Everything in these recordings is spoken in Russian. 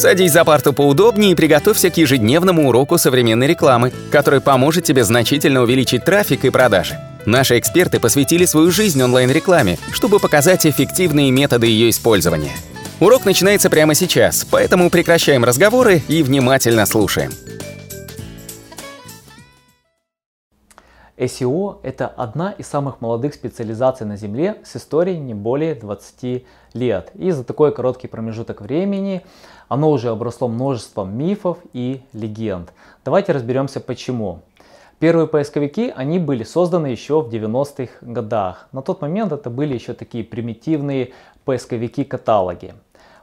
Садись за парту поудобнее и приготовься к ежедневному уроку современной рекламы, который поможет тебе значительно увеличить трафик и продажи. Наши эксперты посвятили свою жизнь онлайн-рекламе, чтобы показать эффективные методы ее использования. Урок начинается прямо сейчас, поэтому прекращаем разговоры и внимательно слушаем. SEO – это одна из самых молодых специализаций на Земле с историей не более 20 лет. И за такой короткий промежуток времени оно уже обросло множеством мифов и легенд. Давайте разберемся почему. Первые поисковики, они были созданы еще в 90-х годах. На тот момент это были еще такие примитивные поисковики-каталоги.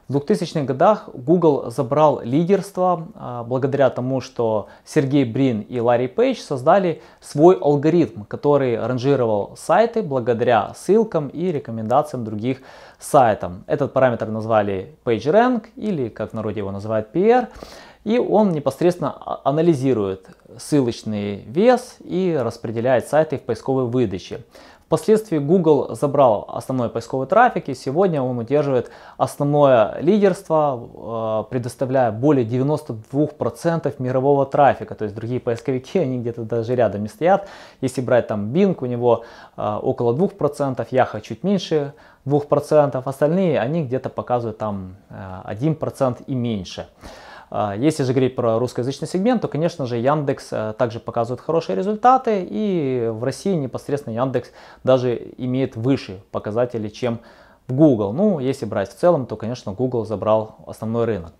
В 2000-х годах Google забрал лидерство а, благодаря тому, что Сергей Брин и Ларри Пейдж создали свой алгоритм, который ранжировал сайты благодаря ссылкам и рекомендациям других сайтов. Этот параметр назвали PageRank или, как в народе его называют, PR. И он непосредственно а, анализирует ссылочный вес и распределяет сайты в поисковой выдаче. Впоследствии Google забрал основной поисковый трафик и сегодня он удерживает основное лидерство, э, предоставляя более 92% мирового трафика. То есть другие поисковики, они где-то даже рядом не стоят. Если брать там Bing, у него э, около 2%, Yahoo чуть меньше 2%, остальные они где-то показывают там 1% э, и меньше. А, если же говорить про русскоязычный сегмент, то, конечно же, Яндекс э, также показывает хорошие результаты, и в России непосредственно Яндекс даже имеет выше показатели, чем в Google. Ну, если брать в целом, то, конечно, Google забрал основной рынок.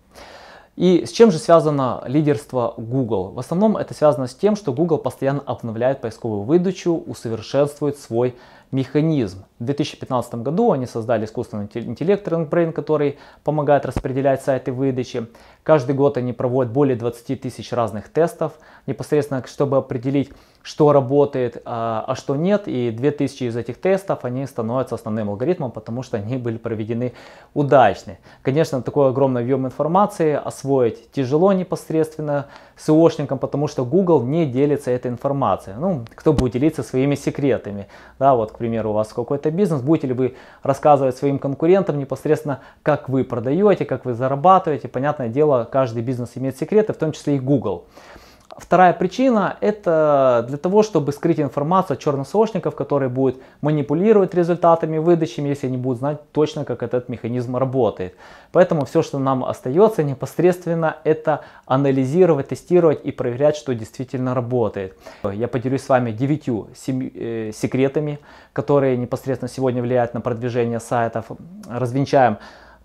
И с чем же связано лидерство Google? В основном это связано с тем, что Google постоянно обновляет поисковую выдачу, усовершенствует свой механизм. В 2015 году они создали искусственный интеллект RankBrain, который помогает распределять сайты выдачи. Каждый год они проводят более 20 тысяч разных тестов, непосредственно чтобы определить, что работает, а, а что нет. И 2000 из этих тестов они становятся основным алгоритмом, потому что они были проведены удачно. Конечно, такой огромный объем информации освоить тяжело непосредственно SEOшникам, потому что Google не делится этой информацией. Ну, кто будет делиться своими секретами? Да, вот, к примеру, у вас какой-то бизнес, будете ли вы рассказывать своим конкурентам непосредственно, как вы продаете, как вы зарабатываете. Понятное дело, каждый бизнес имеет секреты, в том числе и Google. Вторая причина – это для того, чтобы скрыть информацию от черносошников, которые будут манипулировать результатами выдачи, если они будут знать точно, как этот механизм работает. Поэтому все, что нам остается непосредственно, это анализировать, тестировать и проверять, что действительно работает. Я поделюсь с вами девятью э, секретами, которые непосредственно сегодня влияют на продвижение сайтов. Развенчаем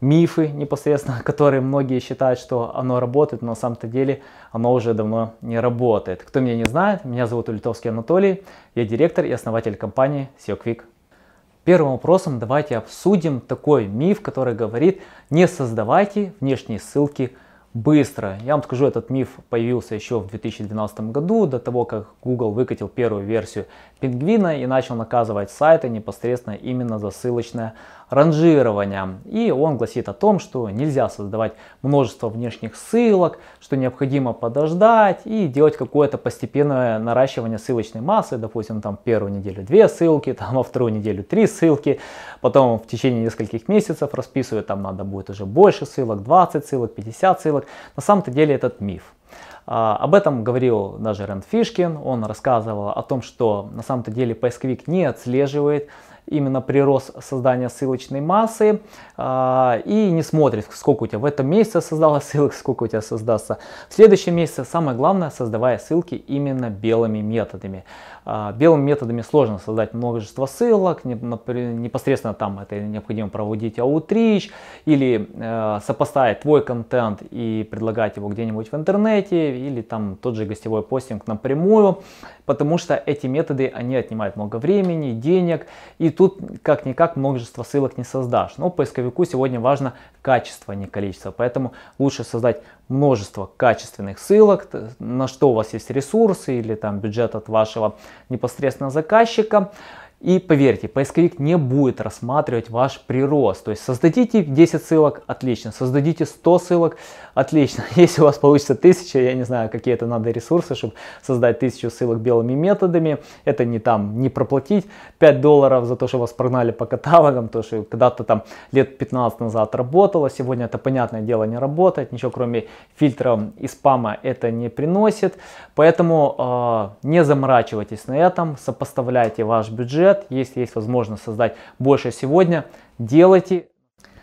мифы непосредственно, которые многие считают, что оно работает, но на самом-то деле оно уже давно не работает. Кто меня не знает, меня зовут Улитовский Анатолий, я директор и основатель компании SEO. Первым вопросом давайте обсудим такой миф, который говорит, не создавайте внешние ссылки быстро. Я вам скажу, этот миф появился еще в 2012 году, до того, как Google выкатил первую версию пингвина и начал наказывать сайты непосредственно именно за ссылочное ранжирования. И он гласит о том, что нельзя создавать множество внешних ссылок, что необходимо подождать и делать какое-то постепенное наращивание ссылочной массы. Допустим, там первую неделю две ссылки, там во вторую неделю три ссылки, потом в течение нескольких месяцев расписывают, там надо будет уже больше ссылок, 20 ссылок, 50 ссылок. На самом-то деле этот миф. А, об этом говорил даже Рэнд Фишкин, он рассказывал о том, что на самом-то деле поисковик не отслеживает именно прирост создания ссылочной массы э, и не смотрит, сколько у тебя в этом месяце создалось ссылок, сколько у тебя создастся в следующем месяце. Самое главное, создавая ссылки именно белыми методами. Э, белыми методами сложно создать множество ссылок, не, непосредственно там это необходимо проводить outreach или э, сопоставить твой контент и предлагать его где-нибудь в интернете или там тот же гостевой постинг напрямую, потому что эти методы, они отнимают много времени, денег и тут как-никак множество ссылок не создашь. Но поисковику сегодня важно качество, а не количество. Поэтому лучше создать множество качественных ссылок, на что у вас есть ресурсы или там бюджет от вашего непосредственно заказчика. И поверьте, поисковик не будет рассматривать ваш прирост. То есть создадите 10 ссылок, отлично. Создадите 100 ссылок, отлично. Если у вас получится 1000, я не знаю, какие это надо ресурсы, чтобы создать 1000 ссылок белыми методами. Это не там, не проплатить 5 долларов за то, что вас прогнали по каталогам, то, что когда-то там лет 15 назад работало. Сегодня это, понятное дело, не работает. Ничего кроме фильтров и спама это не приносит. Поэтому э, не заморачивайтесь на этом, сопоставляйте ваш бюджет бюджет, если есть возможность создать больше сегодня, делайте.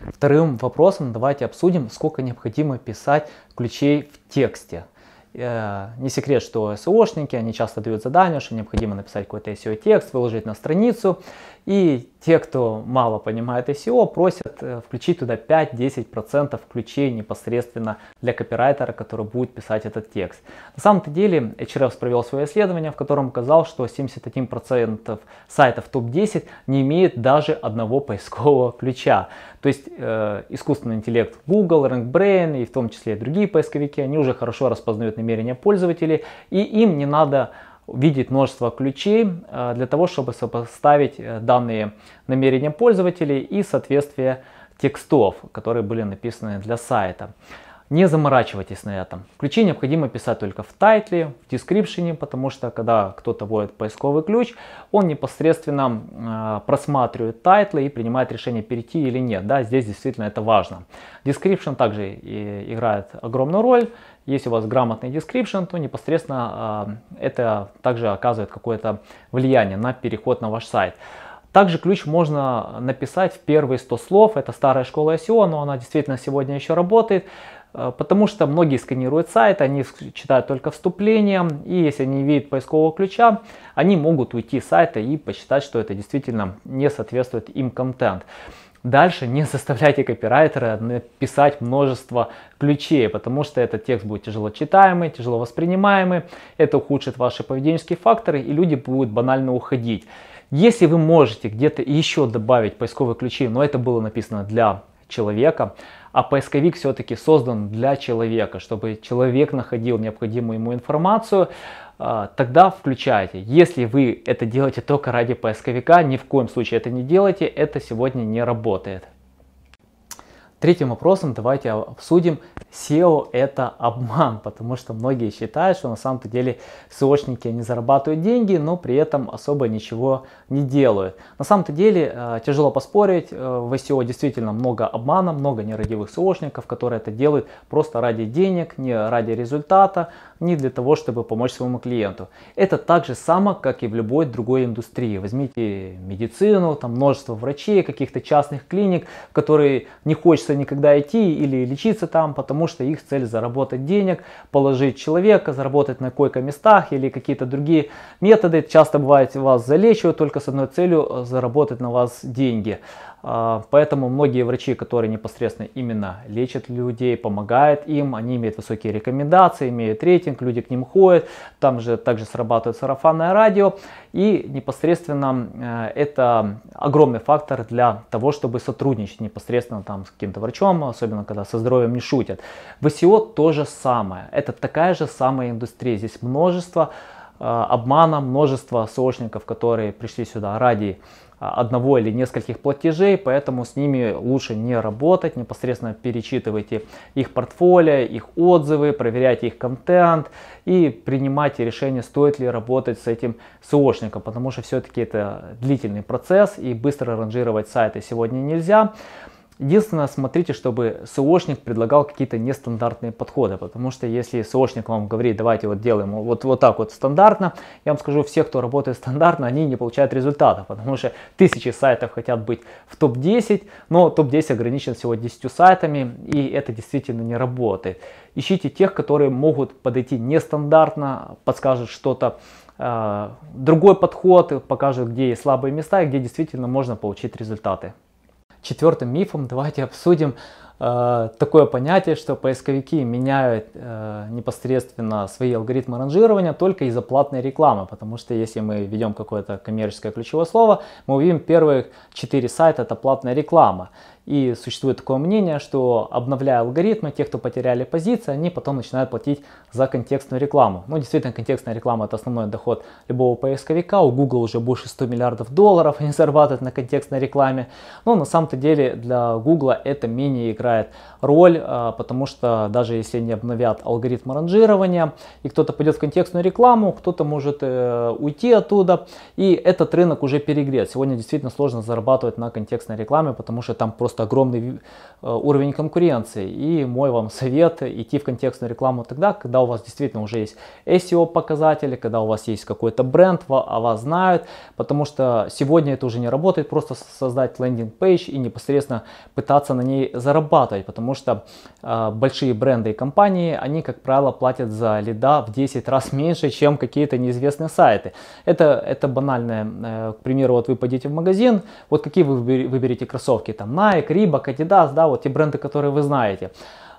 Вторым вопросом давайте обсудим, сколько необходимо писать ключей в тексте. Э, не секрет, что SEOшники, они часто дают задание, что необходимо написать какой-то SEO-текст, выложить на страницу. И те, кто мало понимает SEO, просят э, включить туда 5-10% ключей непосредственно для копирайтера, который будет писать этот текст. На самом-то деле HRF провел свое исследование, в котором указал, что 71% сайтов топ-10 не имеет даже одного поискового ключа. То есть э, искусственный интеллект Google, RankBrain и в том числе и другие поисковики, они уже хорошо распознают намерения пользователей, и им не надо видеть множество ключей э, для того, чтобы сопоставить э, данные намерения пользователей и соответствие текстов, которые были написаны для сайта. Не заморачивайтесь на этом. Ключи необходимо писать только в тайтле, в дескрипшене, потому что когда кто-то вводит поисковый ключ, он непосредственно э, просматривает тайтлы и принимает решение перейти или нет. Да, здесь действительно это важно. Description также и играет огромную роль. Если у вас грамотный description, то непосредственно э, это также оказывает какое-то влияние на переход на ваш сайт. Также ключ можно написать в первые 100 слов. Это старая школа SEO, но она действительно сегодня еще работает. Э, потому что многие сканируют сайт, они читают только вступление, и если они видят поискового ключа, они могут уйти с сайта и посчитать, что это действительно не соответствует им контент. Дальше не заставляйте копирайтера написать множество ключей, потому что этот текст будет тяжело читаемый, тяжело воспринимаемый, это ухудшит ваши поведенческие факторы, и люди будут банально уходить. Если вы можете где-то еще добавить поисковые ключи, но это было написано для человека, а поисковик все-таки создан для человека, чтобы человек находил необходимую ему информацию, тогда включайте. Если вы это делаете только ради поисковика, ни в коем случае это не делайте, это сегодня не работает. Третьим вопросом давайте обсудим, SEO это обман, потому что многие считают, что на самом-то деле SEOшники не зарабатывают деньги, но при этом особо ничего не делают. На самом-то деле э, тяжело поспорить, э, в SEO действительно много обмана, много нерадивых SEOшников, которые это делают просто ради денег, не ради результата, не для того, чтобы помочь своему клиенту. Это так же само, как и в любой другой индустрии. Возьмите медицину, там множество врачей, каких-то частных клиник, которые не хочется никогда идти или лечиться там, потому что их цель заработать денег, положить человека, заработать на койко-местах или какие-то другие методы. Часто бывает вас залечивают только с одной целью заработать на вас деньги. А, поэтому многие врачи, которые непосредственно именно лечат людей, помогают им, они имеют высокие рекомендации, имеют рейтинг, люди к ним ходят, там же также срабатывает сарафанное радио. И непосредственно э, это огромный фактор для того, чтобы сотрудничать непосредственно там с каким-то врачом, особенно когда со здоровьем не шутят. В SEO то же самое, это такая же самая индустрия, здесь множество э, обмана, множество сошников, которые пришли сюда ради одного или нескольких платежей, поэтому с ними лучше не работать, непосредственно перечитывайте их портфолио, их отзывы, проверяйте их контент и принимайте решение, стоит ли работать с этим SEOшником, потому что все-таки это длительный процесс и быстро ранжировать сайты сегодня нельзя. Единственное, смотрите, чтобы SEOшник предлагал какие-то нестандартные подходы, потому что если SEOшник вам говорит, давайте вот делаем вот, вот так вот стандартно, я вам скажу, все, кто работает стандартно, они не получают результатов, потому что тысячи сайтов хотят быть в топ-10, но топ-10 ограничен всего 10 сайтами, и это действительно не работает. Ищите тех, которые могут подойти нестандартно, подскажут что-то, э, другой подход, покажут, где есть слабые места и где действительно можно получить результаты. Четвертым мифом давайте обсудим, такое понятие, что поисковики меняют э, непосредственно свои алгоритмы ранжирования только из-за платной рекламы, потому что если мы введем какое-то коммерческое ключевое слово, мы увидим первые четыре сайта это платная реклама. И существует такое мнение, что обновляя алгоритмы, те, кто потеряли позиции, они потом начинают платить за контекстную рекламу. Ну, действительно, контекстная реклама это основной доход любого поисковика. У Google уже больше 100 миллиардов долларов они зарабатывают на контекстной рекламе. Но на самом-то деле для Google это менее играет роль, а, потому что даже если не обновят алгоритм ранжирования, и кто-то пойдет в контекстную рекламу, кто-то может э, уйти оттуда, и этот рынок уже перегрет. Сегодня действительно сложно зарабатывать на контекстной рекламе, потому что там просто огромный э, уровень конкуренции. И мой вам совет идти в контекстную рекламу тогда, когда у вас действительно уже есть SEO показатели, когда у вас есть какой-то бренд, о вас знают, потому что сегодня это уже не работает, просто создать лендинг-пейдж и непосредственно пытаться на ней зарабатывать, потому что э, большие бренды и компании, они, как правило, платят за лида в 10 раз меньше, чем какие-то неизвестные сайты. Это, это банальное, э, к примеру, вот вы пойдете в магазин, вот какие вы выберете кроссовки, там Nike, Reebok, Adidas, да, вот те бренды, которые вы знаете.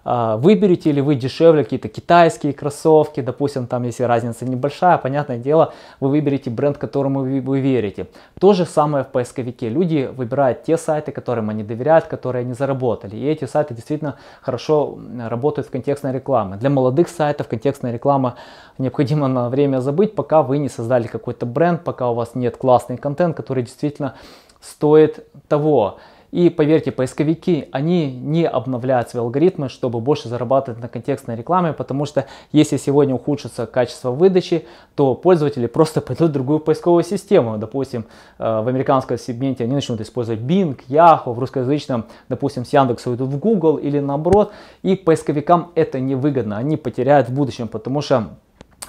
А, выберете ли вы дешевле какие-то китайские кроссовки, допустим, там если разница небольшая, понятное дело, вы выберете бренд, которому вы, вы верите. То же самое в поисковике. Люди выбирают те сайты, которым они доверяют, которые они заработали. И эти сайты действительно хорошо работают в контекстной рекламе. Для молодых сайтов контекстная реклама необходимо на время забыть, пока вы не создали какой-то бренд, пока у вас нет классный контент, который действительно стоит того. И поверьте, поисковики, они не обновляют свои алгоритмы, чтобы больше зарабатывать на контекстной рекламе, потому что если сегодня ухудшится качество выдачи, то пользователи просто пойдут в другую поисковую систему. Допустим, э, в американском сегменте они начнут использовать Bing, Yahoo, в русскоязычном, допустим, с Яндекса уйдут в Google или наоборот. И поисковикам это невыгодно, они потеряют в будущем, потому что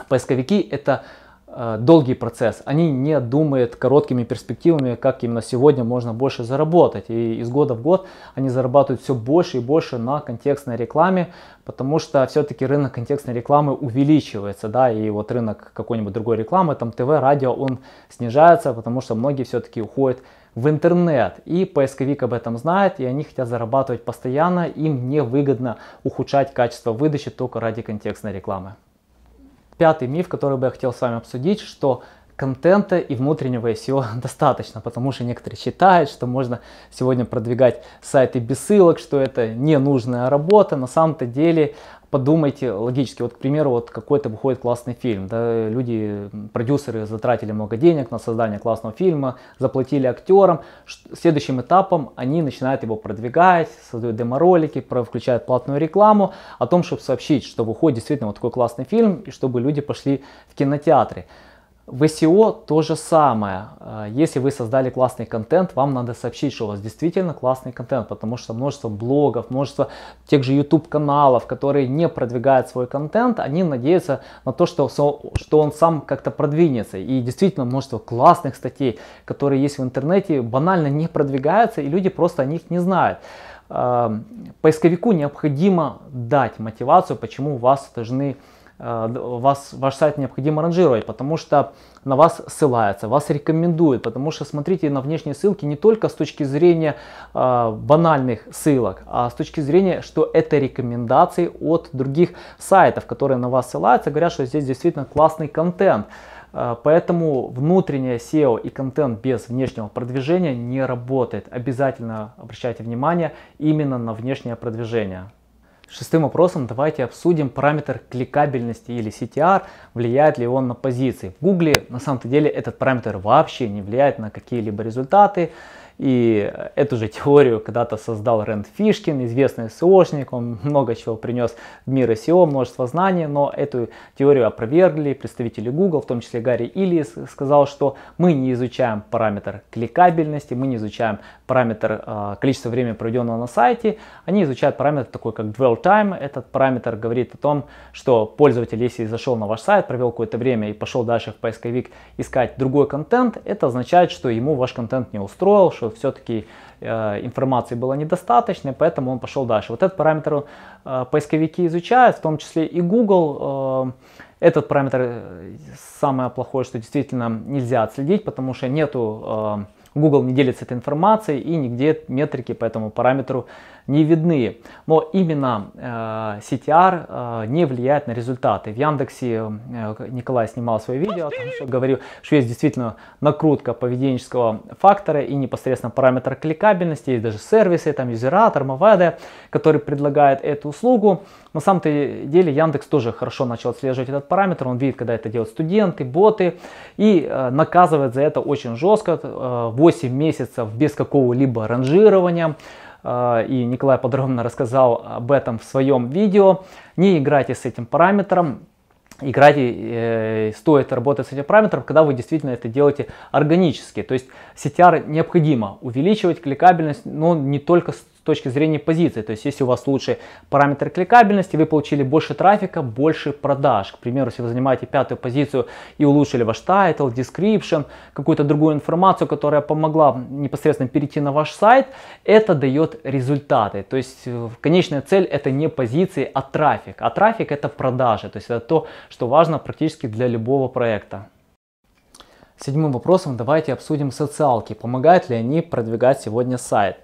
поисковики это долгий процесс. Они не думают короткими перспективами, как именно сегодня можно больше заработать. И из года в год они зарабатывают все больше и больше на контекстной рекламе, потому что все-таки рынок контекстной рекламы увеличивается, да, и вот рынок какой-нибудь другой рекламы, там ТВ, радио, он снижается, потому что многие все-таки уходят в интернет. И поисковик об этом знает, и они хотят зарабатывать постоянно, им невыгодно ухудшать качество выдачи только ради контекстной рекламы. Пятый миф, который бы я хотел с вами обсудить, что контента и внутреннего SEO достаточно, потому что некоторые считают, что можно сегодня продвигать сайты без ссылок, что это ненужная работа. На самом-то деле подумайте логически, вот, к примеру, вот какой-то выходит классный фильм, да, люди, продюсеры затратили много денег на создание классного фильма, заплатили актерам, следующим этапом они начинают его продвигать, создают демо-ролики, включают платную рекламу о том, чтобы сообщить, что выходит действительно вот такой классный фильм, и чтобы люди пошли в кинотеатры. В SEO то же самое. Э, если вы создали классный контент, вам надо сообщить, что у вас действительно классный контент, потому что множество блогов, множество тех же YouTube каналов, которые не продвигают свой контент, они надеются на то, что, что он сам как-то продвинется. И действительно множество классных статей, которые есть в интернете, банально не продвигаются, и люди просто о них не знают. Э, поисковику необходимо дать мотивацию, почему вас должны вас, ваш сайт необходимо ранжировать, потому что на вас ссылается, вас рекомендуют, потому что смотрите на внешние ссылки не только с точки зрения э, банальных ссылок, а с точки зрения, что это рекомендации от других сайтов, которые на вас ссылаются, говорят, что здесь действительно классный контент. Э, поэтому внутреннее SEO и контент без внешнего продвижения не работает. Обязательно обращайте внимание именно на внешнее продвижение. Шестым вопросом давайте обсудим параметр кликабельности или CTR, влияет ли он на позиции. В Гугле на самом деле этот параметр вообще не влияет на какие-либо результаты. И эту же теорию когда-то создал Рэнд Фишкин, известный SEOшник, он много чего принес в мир SEO, множество знаний, но эту теорию опровергли представители Google, в том числе Гарри Иллис, сказал, что мы не изучаем параметр кликабельности, мы не изучаем параметр э, количества времени, проведенного на сайте, они изучают параметр такой, как dwell time. Этот параметр говорит о том, что пользователь, если зашел на ваш сайт, провел какое-то время и пошел дальше в поисковик искать другой контент, это означает, что ему ваш контент не устроил, что все-таки э, информации было недостаточно, поэтому он пошел дальше. Вот этот параметр э, поисковики изучают, в том числе и Google. Э, этот параметр самое плохое, что действительно нельзя отследить, потому что нету Google не делится этой информацией и нигде метрики по этому параметру не видны. Но именно э, CTR э, не влияет на результаты. В Яндексе э, Николай снимал свое видео, о том, что говорил, что есть действительно накрутка поведенческого фактора и непосредственно параметр кликабельности, есть даже сервисы, там юзератор, Movade, который предлагает эту услугу. На самом-то деле Яндекс тоже хорошо начал отслеживать этот параметр, он видит, когда это делают студенты, боты, и наказывает за это очень жестко, э, 8 месяцев без какого-либо ранжирования. Э, и Николай подробно рассказал об этом в своем видео. Не играйте с этим параметром, играйте, э, стоит работать с этим параметром, когда вы действительно это делаете органически. То есть CTR необходимо увеличивать кликабельность, но не только с точки зрения позиции. То есть, если у вас лучший параметр кликабельности, вы получили больше трафика, больше продаж. К примеру, если вы занимаете пятую позицию и улучшили ваш title, description, какую-то другую информацию, которая помогла непосредственно перейти на ваш сайт, это дает результаты. То есть, э, конечная цель это не позиции, а трафик. А трафик это продажи. То есть, это то, что важно практически для любого проекта. Седьмым вопросом давайте обсудим социалки. Помогают ли они продвигать сегодня сайт?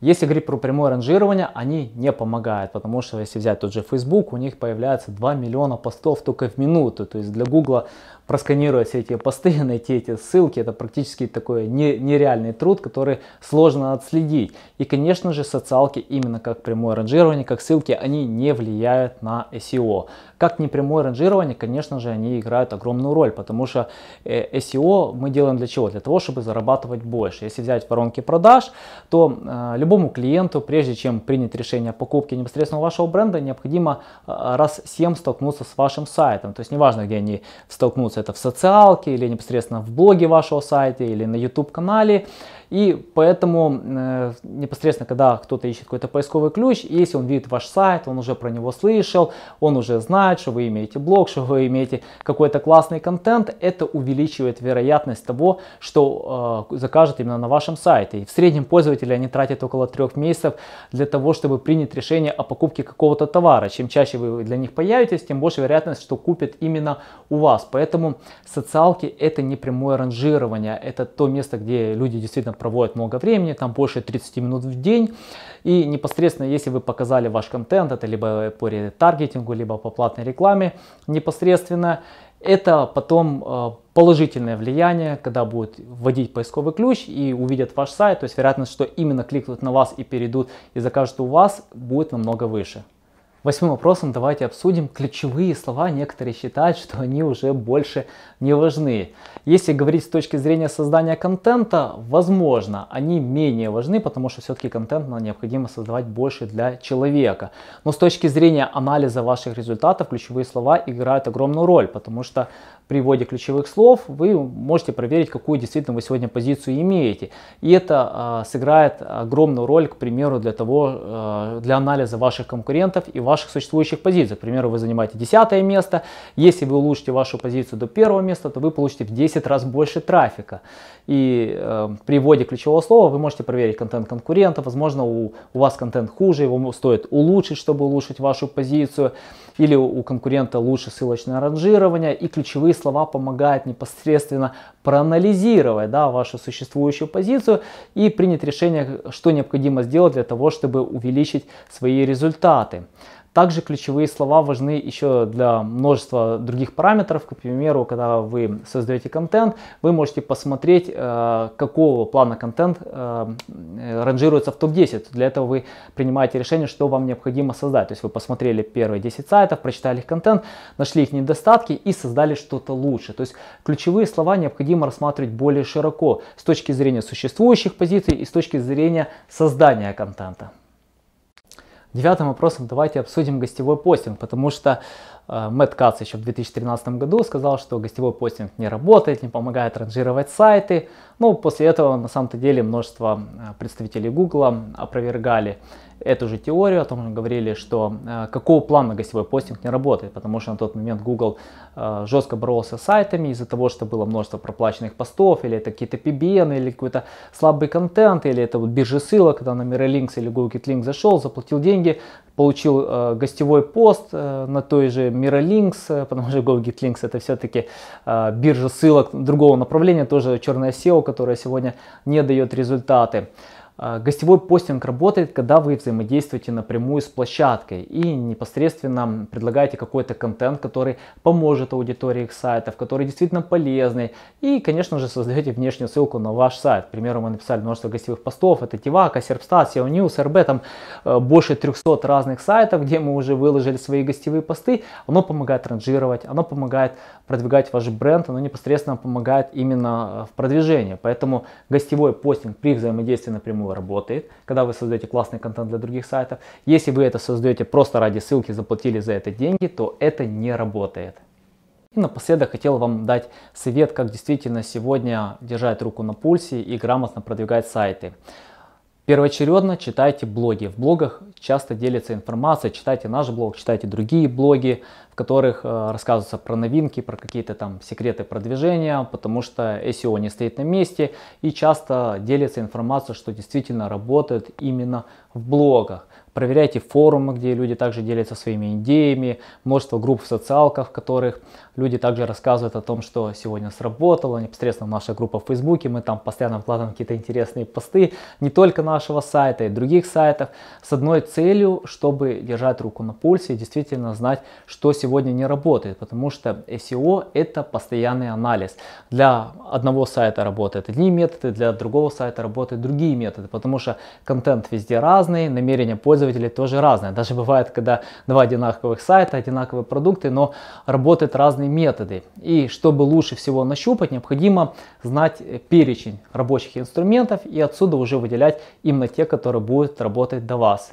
Если говорить про прямое ранжирование, они не помогают, потому что если взять тот же Facebook, у них появляется 2 миллиона постов только в минуту. То есть для Google просканировать все эти посты, найти эти ссылки, это практически такой не, нереальный труд, который сложно отследить. И, конечно же, социалки, именно как прямое ранжирование, как ссылки, они не влияют на SEO. Как непрямое ранжирование, конечно же, они играют огромную роль, потому что э, SEO мы делаем для чего? Для того, чтобы зарабатывать больше. Если взять воронки продаж, то э, любому клиенту, прежде чем принять решение о покупке непосредственно вашего бренда, необходимо э, раз 7 столкнуться с вашим сайтом. То есть неважно, где они столкнутся, это в социалке или непосредственно в блоге вашего сайта или на YouTube канале. И поэтому э, непосредственно, когда кто-то ищет какой-то поисковый ключ, если он видит ваш сайт, он уже про него слышал, он уже знает, что вы имеете блог, что вы имеете какой-то классный контент, это увеличивает вероятность того, что э, закажет именно на вашем сайте. И в среднем пользователи они тратят около трех месяцев для того, чтобы принять решение о покупке какого-то товара. Чем чаще вы для них появитесь, тем больше вероятность, что купят именно у вас. Поэтому социалки это не прямое ранжирование, это то место, где люди действительно проводят много времени, там больше 30 минут в день. И непосредственно, если вы показали ваш контент, это либо по ретаргетингу, либо по платной рекламе непосредственно, это потом э, положительное влияние, когда будут вводить поисковый ключ и увидят ваш сайт, то есть вероятность, что именно кликнут на вас и перейдут и закажут у вас, будет намного выше. Восьмым вопросом давайте обсудим ключевые слова. Некоторые считают, что они уже больше не важны. Если говорить с точки зрения создания контента, возможно, они менее важны, потому что все-таки контент необходимо создавать больше для человека. Но с точки зрения анализа ваших результатов, ключевые слова играют огромную роль, потому что при вводе ключевых слов вы можете проверить, какую действительно вы сегодня позицию имеете. И это э, сыграет огромную роль, к примеру, для того, э, для анализа ваших конкурентов и ваших существующих позиций. К примеру, вы занимаете 10 место. Если вы улучшите вашу позицию до первого места, то вы получите в 10 раз больше трафика. И э, при вводе ключевого слова вы можете проверить контент конкурента. Возможно, у, у вас контент хуже, его стоит улучшить, чтобы улучшить вашу позицию. Или у конкурента лучше ссылочное ранжирование. И ключевые слова помогают непосредственно проанализировать да, вашу существующую позицию и принять решение, что необходимо сделать для того, чтобы увеличить свои результаты. Также ключевые слова важны еще для множества других параметров. К примеру, когда вы создаете контент, вы можете посмотреть, э, какого плана контент э, ранжируется в топ-10. Для этого вы принимаете решение, что вам необходимо создать. То есть вы посмотрели первые 10 сайтов, прочитали их контент, нашли их недостатки и создали что-то лучше. То есть ключевые слова необходимо рассматривать более широко с точки зрения существующих позиций и с точки зрения создания контента. Девятым вопросом давайте обсудим гостевой постинг, потому что э, Мэтт Кац еще в 2013 году сказал, что гостевой постинг не работает, не помогает ранжировать сайты. Ну, после этого на самом-то деле множество э, представителей Google опровергали эту же теорию, о том же говорили, что э, какого плана гостевой постинг не работает, потому что на тот момент Google э, жестко боролся с сайтами из-за того, что было множество проплаченных постов, или это какие-то PBN, или какой-то слабый контент, или это вот биржи ссылок, когда на Miralinks или Google Link зашел, заплатил деньги, получил э, гостевой пост э, на той же Miralinks, э, потому что GoGetLinks это все-таки э, биржа ссылок другого направления, тоже черная SEO, которая сегодня не дает результаты. А, гостевой постинг работает, когда вы взаимодействуете напрямую с площадкой и непосредственно предлагаете какой-то контент, который поможет аудитории их сайтов, который действительно полезный. И, конечно же, создаете внешнюю ссылку на ваш сайт. К примеру, мы написали множество гостевых постов. Это Тивака, Серпстат, SEO News, РБ. Там э, больше 300 разных сайтов, где мы уже выложили свои гостевые посты. Оно помогает ранжировать, оно помогает продвигать ваш бренд, оно непосредственно помогает именно в продвижении. Поэтому гостевой постинг при взаимодействии напрямую работает, когда вы создаете классный контент для других сайтов. Если вы это создаете просто ради ссылки, заплатили за это деньги, то это не работает. И напоследок хотел вам дать совет, как действительно сегодня держать руку на пульсе и грамотно продвигать сайты. Первоочередно читайте блоги. В блогах часто делится информация. Читайте наш блог, читайте другие блоги, в которых э, рассказывается про новинки, про какие-то там секреты продвижения, потому что SEO не стоит на месте и часто делится информация, что действительно работает именно в блогах. Проверяйте форумы, где люди также делятся своими идеями, множество групп в социалках, в которых люди также рассказывают о том, что сегодня сработало, непосредственно наша группа в Фейсбуке, мы там постоянно вкладываем какие-то интересные посты, не только нашего сайта и других сайтов, с одной целью, чтобы держать руку на пульсе и действительно знать, что сегодня не работает, потому что SEO это постоянный анализ. Для одного сайта работают одни методы, для другого сайта работают другие методы, потому что контент везде разный, намерения пользователей тоже разные. Даже бывает, когда два одинаковых сайта, одинаковые продукты, но работают разные методы. И чтобы лучше всего нащупать, необходимо знать перечень рабочих инструментов и отсюда уже выделять именно те, которые будут работать до вас.